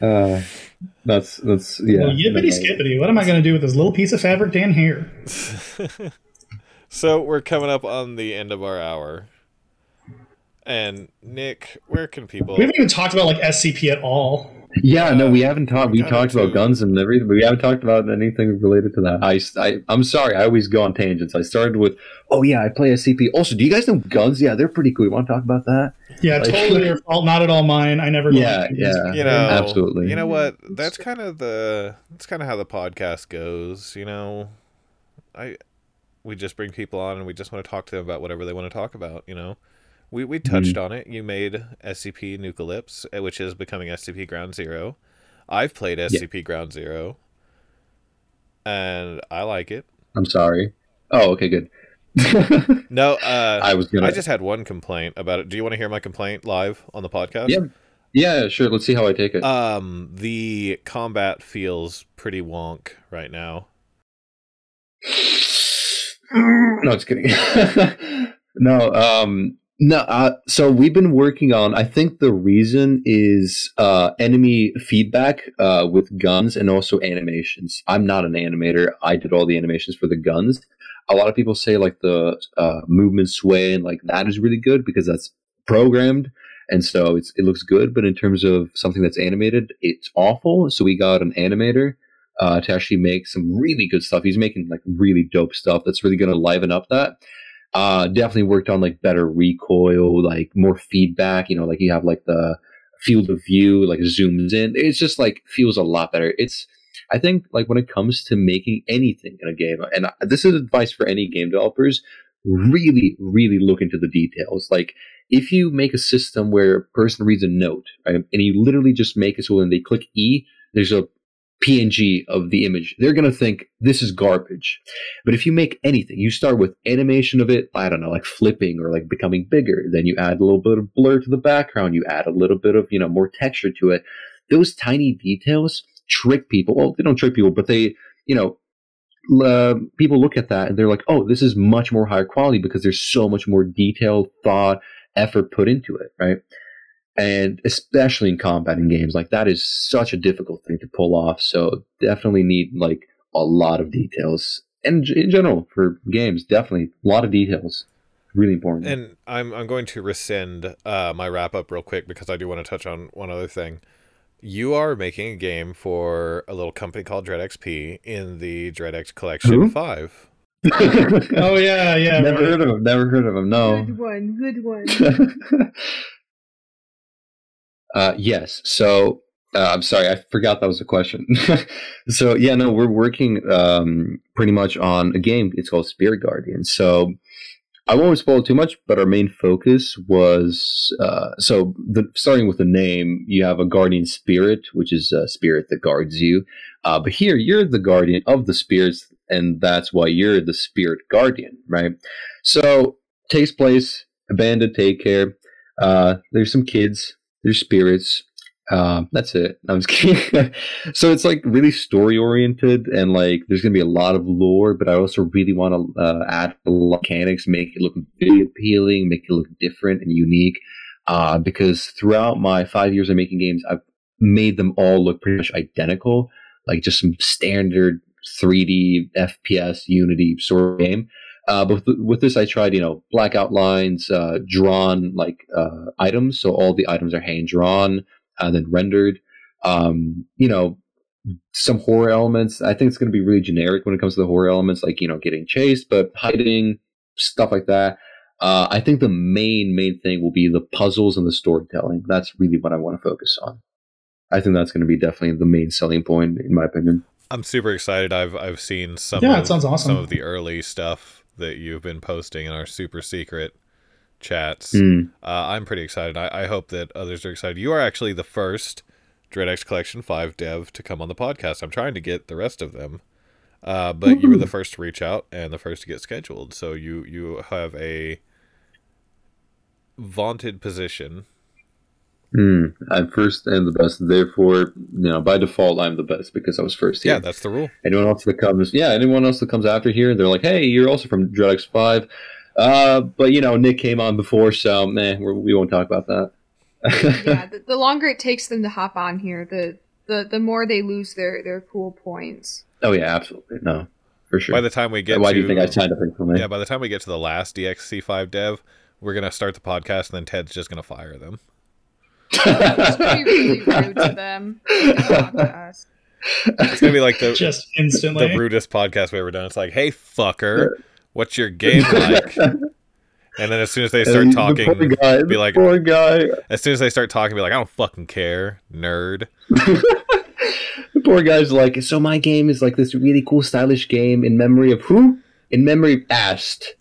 Uh, that's that's yeah. well, yippity skippity. What am I going to do with this little piece of fabric down here? so we're coming up on the end of our hour. And Nikk, where can people We haven't even talked about like SCP at all. Yeah, no, we haven't talked. We talked do- about guns and everything, but we haven't talked about anything related to that. I, I, I'm sorry. I always go on tangents. I started with, oh yeah, I play SCP. Also, do you guys know guns? Yeah, they're pretty cool. You want to talk about that? Yeah, Like- totally your fault. Not at all mine. I never. Yeah, liked yeah. you know Absolutely. you know what that's kind of the that's kind of how the podcast goes you know i we just bring people on and we just want to talk to them about whatever they want to talk about. You know, we we touched on it. You made SCP Nukalypse, uh, which is becoming SCP Ground Zero. I've played SCP Ground Zero, and I like it. I'm sorry. Oh, okay, good. No, uh, I was gonna. I just had one complaint about it. Do you want to hear my complaint live on the podcast? Yeah. Yeah, sure. Let's see how I take it. Um, the combat feels pretty wonk right now. no, just kidding. no, um, no. Uh, so we've been working on. I think the reason is uh, enemy feedback uh, with guns and also animations. I'm not an animator. I did all the animations for the guns. A lot of people say like the uh, movement sway and like that is really good because that's programmed and so it's it looks good. But in terms of something that's animated, it's awful. So we got an animator uh, to actually make some really good stuff. He's making like really dope stuff that's really going to liven up that. Uh, definitely worked on like better recoil, like more feedback. You know, like you have like the field of view, like zooms in. It's just like feels a lot better. It's I think like when it comes to making anything in a game, and this is advice for any game developers, really, really look into the details. Like if you make a system where a person reads a note, right, and you literally just make it so when they click E, there's a PNG of the image, they're going to think this is garbage. But if you make anything, you start with animation of it, I don't know, like flipping or like becoming bigger, then you add a little bit of blur to the background, you add a little bit of, you know, more texture to it. Those tiny details trick people. Well, they don't trick people, but they, you know, uh, people look at that and they're like, oh, this is much more higher quality because there's so much more detail, thought, effort put into it, right? And especially in combat in games, like that is such a difficult thing to pull off. So definitely need like a lot of details. And in general, for games, definitely a lot of details. Really important. And I'm I'm going to rescind uh, my wrap up real quick because I do want to touch on one other thing. You are making a game for a little company called Dread XP in the Dread X Collection Who? Five. Oh yeah, yeah. never right. heard of him. Never heard of him. No. Good one. Good one. uh, yes. So uh, I'm sorry, I forgot that was a question. so yeah, no, we're working um, pretty much on a game. It's called Spirit Guardian. So I won't spoil too much, but our main focus was uh, so the, starting with the name, you have a guardian spirit, which is a spirit that guards you. Uh, but here, you're the guardian of the spirits, and that's why you're the spirit guardian, right? So takes place abandoned daycare. Uh, there's some kids. There's spirits. Uh, that's it. I'm just kidding. so it's like really story oriented and like there's gonna be a lot of lore, but I also really want to uh, add mechanics, make it look appealing, make it look different and unique. Uh, because throughout my five years of making games, I've made them all look pretty much identical, like just some standard 3D FPS Unity sort of game. Uh, but with, with this, I tried, you know, black outlines, uh, drawn like uh, items, so all the items are hand drawn and then rendered. Um, you know, some horror elements. I think it's going to be really generic when it comes to the horror elements, like you know, getting chased, but hiding stuff like that. Uh, I think the main main thing will be the puzzles and the storytelling. That's really what I want to focus on. I think that's going to be definitely the main selling point, in my opinion. I'm super excited. I've I've seen some Yeah, of, it sounds awesome. some of the early stuff that you've been posting in our super secret chats. Mm. Uh, I'm pretty excited. I, I hope that others are excited. You are actually the first DreadX Collection 5 dev to come on the podcast. I'm trying to get the rest of them. Uh, but you were the first to reach out and the first to get scheduled. So you, you have a vaunted position. Mm. I'm first and the best. Therefore, you know, by default, I'm the best because I was first here. Yeah, that's the rule. anyone else that comes yeah anyone else that comes after here they're like hey you're also from dreadx 5 uh but you know nick came on before so man we're, we won't talk about that yeah, the, the longer it takes them to hop on here, the the, the more they lose their, their cool points. oh yeah absolutely no for sure By the time we get why to do you think i signed up for me yeah, by the time we get to the last DXC5 dev, we're gonna start the podcast and then Ted's just gonna fire them. It's gonna be really rude to them. Oh, Not. It's gonna be like the Just instantly. the rudest podcast we ever done. It's like, hey fucker, what's your game like? And then as soon as they start And talking, the guy, be like- poor guy as soon as they start talking, be like, I don't fucking care, nerd. the poor guy's like so my game is like this really cool stylish game in memory of who in memory of asked.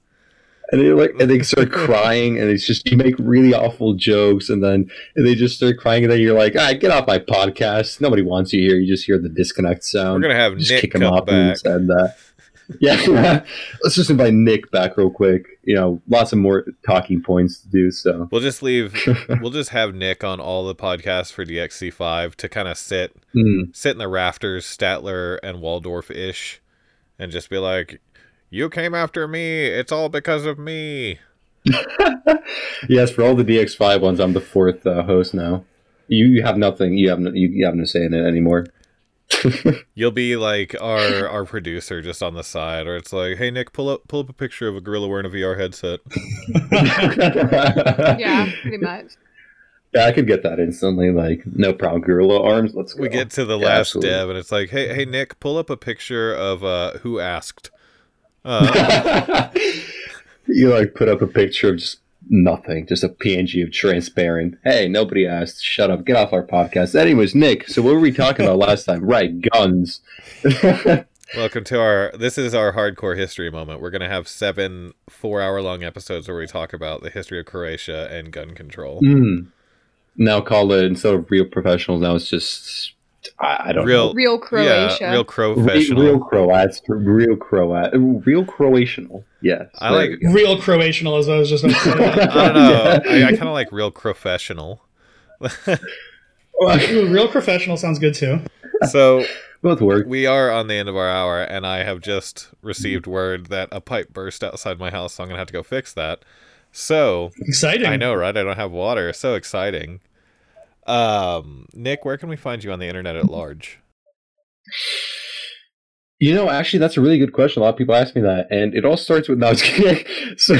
And they like, and they start crying, and it's just you make really awful jokes, and then and they just start crying, and then you're like, "Ah, get off my podcast! Nobody wants you here." You just hear the disconnect sound. We're gonna have just Nikk kick him come off back. and that. Yeah, let's just invite Nikk back real quick. You know, lots of more talking points to do. So We'll just leave. we'll just have Nikk on all the podcasts for DXC5 to kind of sit Hmm. sit in the rafters, Statler and Waldorf ish, and just be like, "You came after me. It's all because of me." yes, for all the DX5 ones, I'm the fourth uh, host now. You, you have nothing. You have no, you, you have no say in it anymore. You'll be like our our producer just on the side, or it's like, "Hey Nikk, pull up pull up a picture of a gorilla wearing a VR headset." Yeah, pretty much. Yeah, I could get that instantly. Like, no problem. Gorilla arms. Let's go. We get to the Yeah, last absolutely. dev, and it's like, "Hey hey Nikk, pull up a picture of uh who asked." Uh, you like put up a picture of just nothing, just a PNG of transparent. Hey, nobody asked. Shut up. Get off our podcast. Anyways, Nikk. So what were we talking about last time? Right, guns. Welcome to our. This is our hardcore history moment. We're gonna have seven four-hour-long episodes where we talk about the history of Croatia and gun control. Mm. Now call it instead of real professionals. Now it's just I, I don't Real- know. Real Croatia. Yeah, real Re- professional. Real Croats, real Croat, real Croatianal. Yes, I like- Real Croatianal, as I was just about to say. I don't know. Yeah. I, I kind of like real professional. Real professional sounds good too. so Both work. we are on the end of our hour, and I have just received word that a pipe burst outside my house, so I'm gonna have to go fix that. So Exciting. I know, right? I don't have water. So exciting. Um, Nikk, where can we find you on the internet at large? You know, actually, that's a really good question. A lot of people ask me that, and it all starts with. No, so,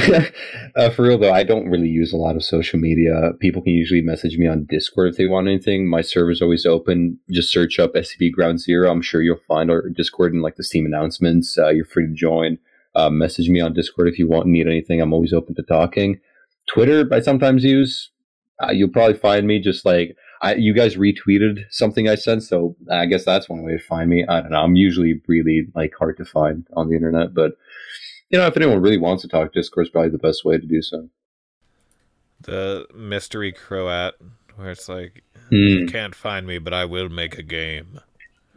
uh, for real though, I don't really use a lot of social media. People can usually message me on Discord if they want anything. My server's always open. Just search up SCP Ground Zero. I'm sure you'll find our Discord in like the Steam announcements. Uh, you're free to join. Uh, message me on Discord if you want need anything. I'm always open to talking. Twitter, I sometimes use. Uh, you'll probably find me just like I, you guys retweeted something I said, so I guess that's one way to find me. I don't know. I'm usually really like hard to find on the internet, but you know, if anyone really wants to talk, Discord's probably the best way to do so. The mystery Croat, where it's like, Hmm. you can't find me, but I will make a game.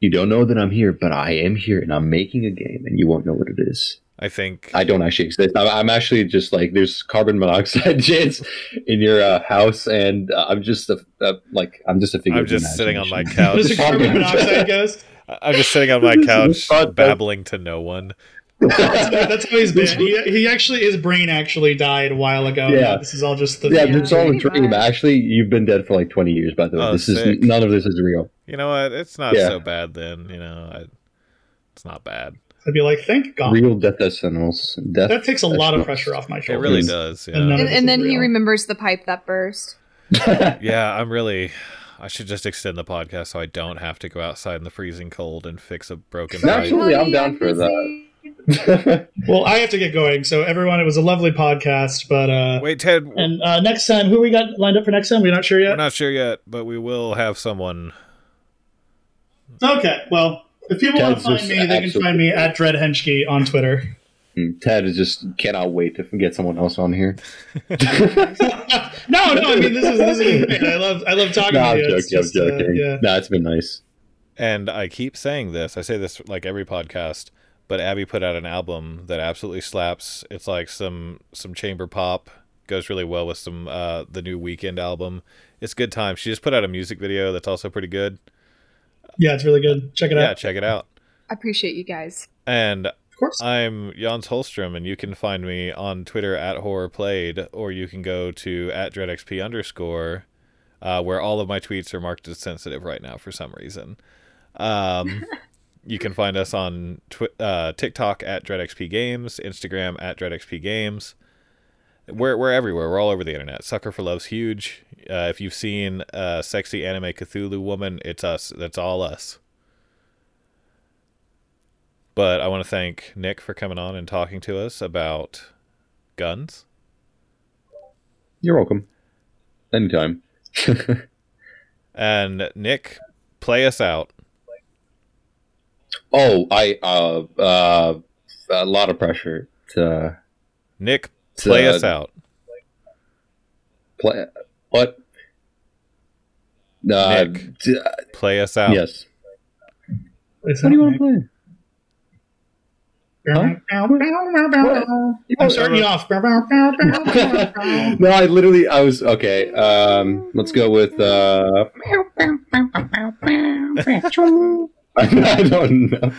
you don't know that I'm here, but I am here, and I'm making a game, and you won't know what it is. I think I don't actually exist. I'm, I'm actually just like there's carbon monoxide jets in your uh, house, and uh, I'm just a, uh, like I'm just a figure. I'm just sitting on my couch. There's a carbon monoxide ghost. I'm just sitting on my couch, babbling to no one. That's, that's how he's been. He, he actually, his brain actually died a while ago. Yeah. This is all just the. Yeah, Yeah, it's all a dream. much. Actually, you've been dead for like 20 years, by the way. Oh, this sick. is none of this is real. You know what? It's not Yeah. so bad then. You know, I, it's not bad. I'd be like, thank God. Real death SNLs. Death that takes a lot of pressure off my shoulders. It really does. And Yeah. none And, and then is he remembers the pipe that burst. yeah, I'm really. I should just extend the podcast so I don't have to go outside in the freezing cold and fix a broken pipe. Absolutely, I'm down for that. Well, I have to get going. So, everyone, it was a lovely podcast. But uh, Wait, Ted, and uh, next time, who we got lined up for next time? We're not sure yet. we're yet. not sure yet, but we will have someone. Okay, well, if people want to find me, they can find me at Dread Henschke on Twitter. Mm, Ted is just cannot wait to get someone else on here. no, no, I mean this is this is great. I love I love talking no, I'm to you. joking. It's just, I'm uh, joking. yeah. No, it's been nice. And I keep saying this. I say this like every podcast. But Abbey put out an album that absolutely slaps. It's like some some chamber pop. Goes really well with some uh the new Weeknd album. It's good time. She just put out a music video that's also pretty good. Yeah, it's really good. Check it Yeah, out. Yeah, check it out. I appreciate you guys. And Of course. I'm Jans Holstrom, and you can find me on Twitter at Horror Played, or you can go to at DreadXP underscore, uh, where all of my tweets are marked as sensitive right now for some reason. Um, you can find us on twi- uh, TikTok at DreadXP Games, Instagram at DreadXP Games. We're, we're everywhere. We're all over the internet. Sucker for Love's huge. Uh, if you've seen uh, sexy anime Cthulhu woman, it's us. That's all us. But I want to thank Nikk for coming on and talking to us about guns. You're welcome. Anytime. And Nikk, play us out. oh, I uh uh a lot of pressure to, Nikk, to play us out. Play what? Uh, Nikk. d- Play us out. yes. What What do you want to play? I'm starting you off. no, I literally, I was okay. Um, let's go with. Uh, I don't know.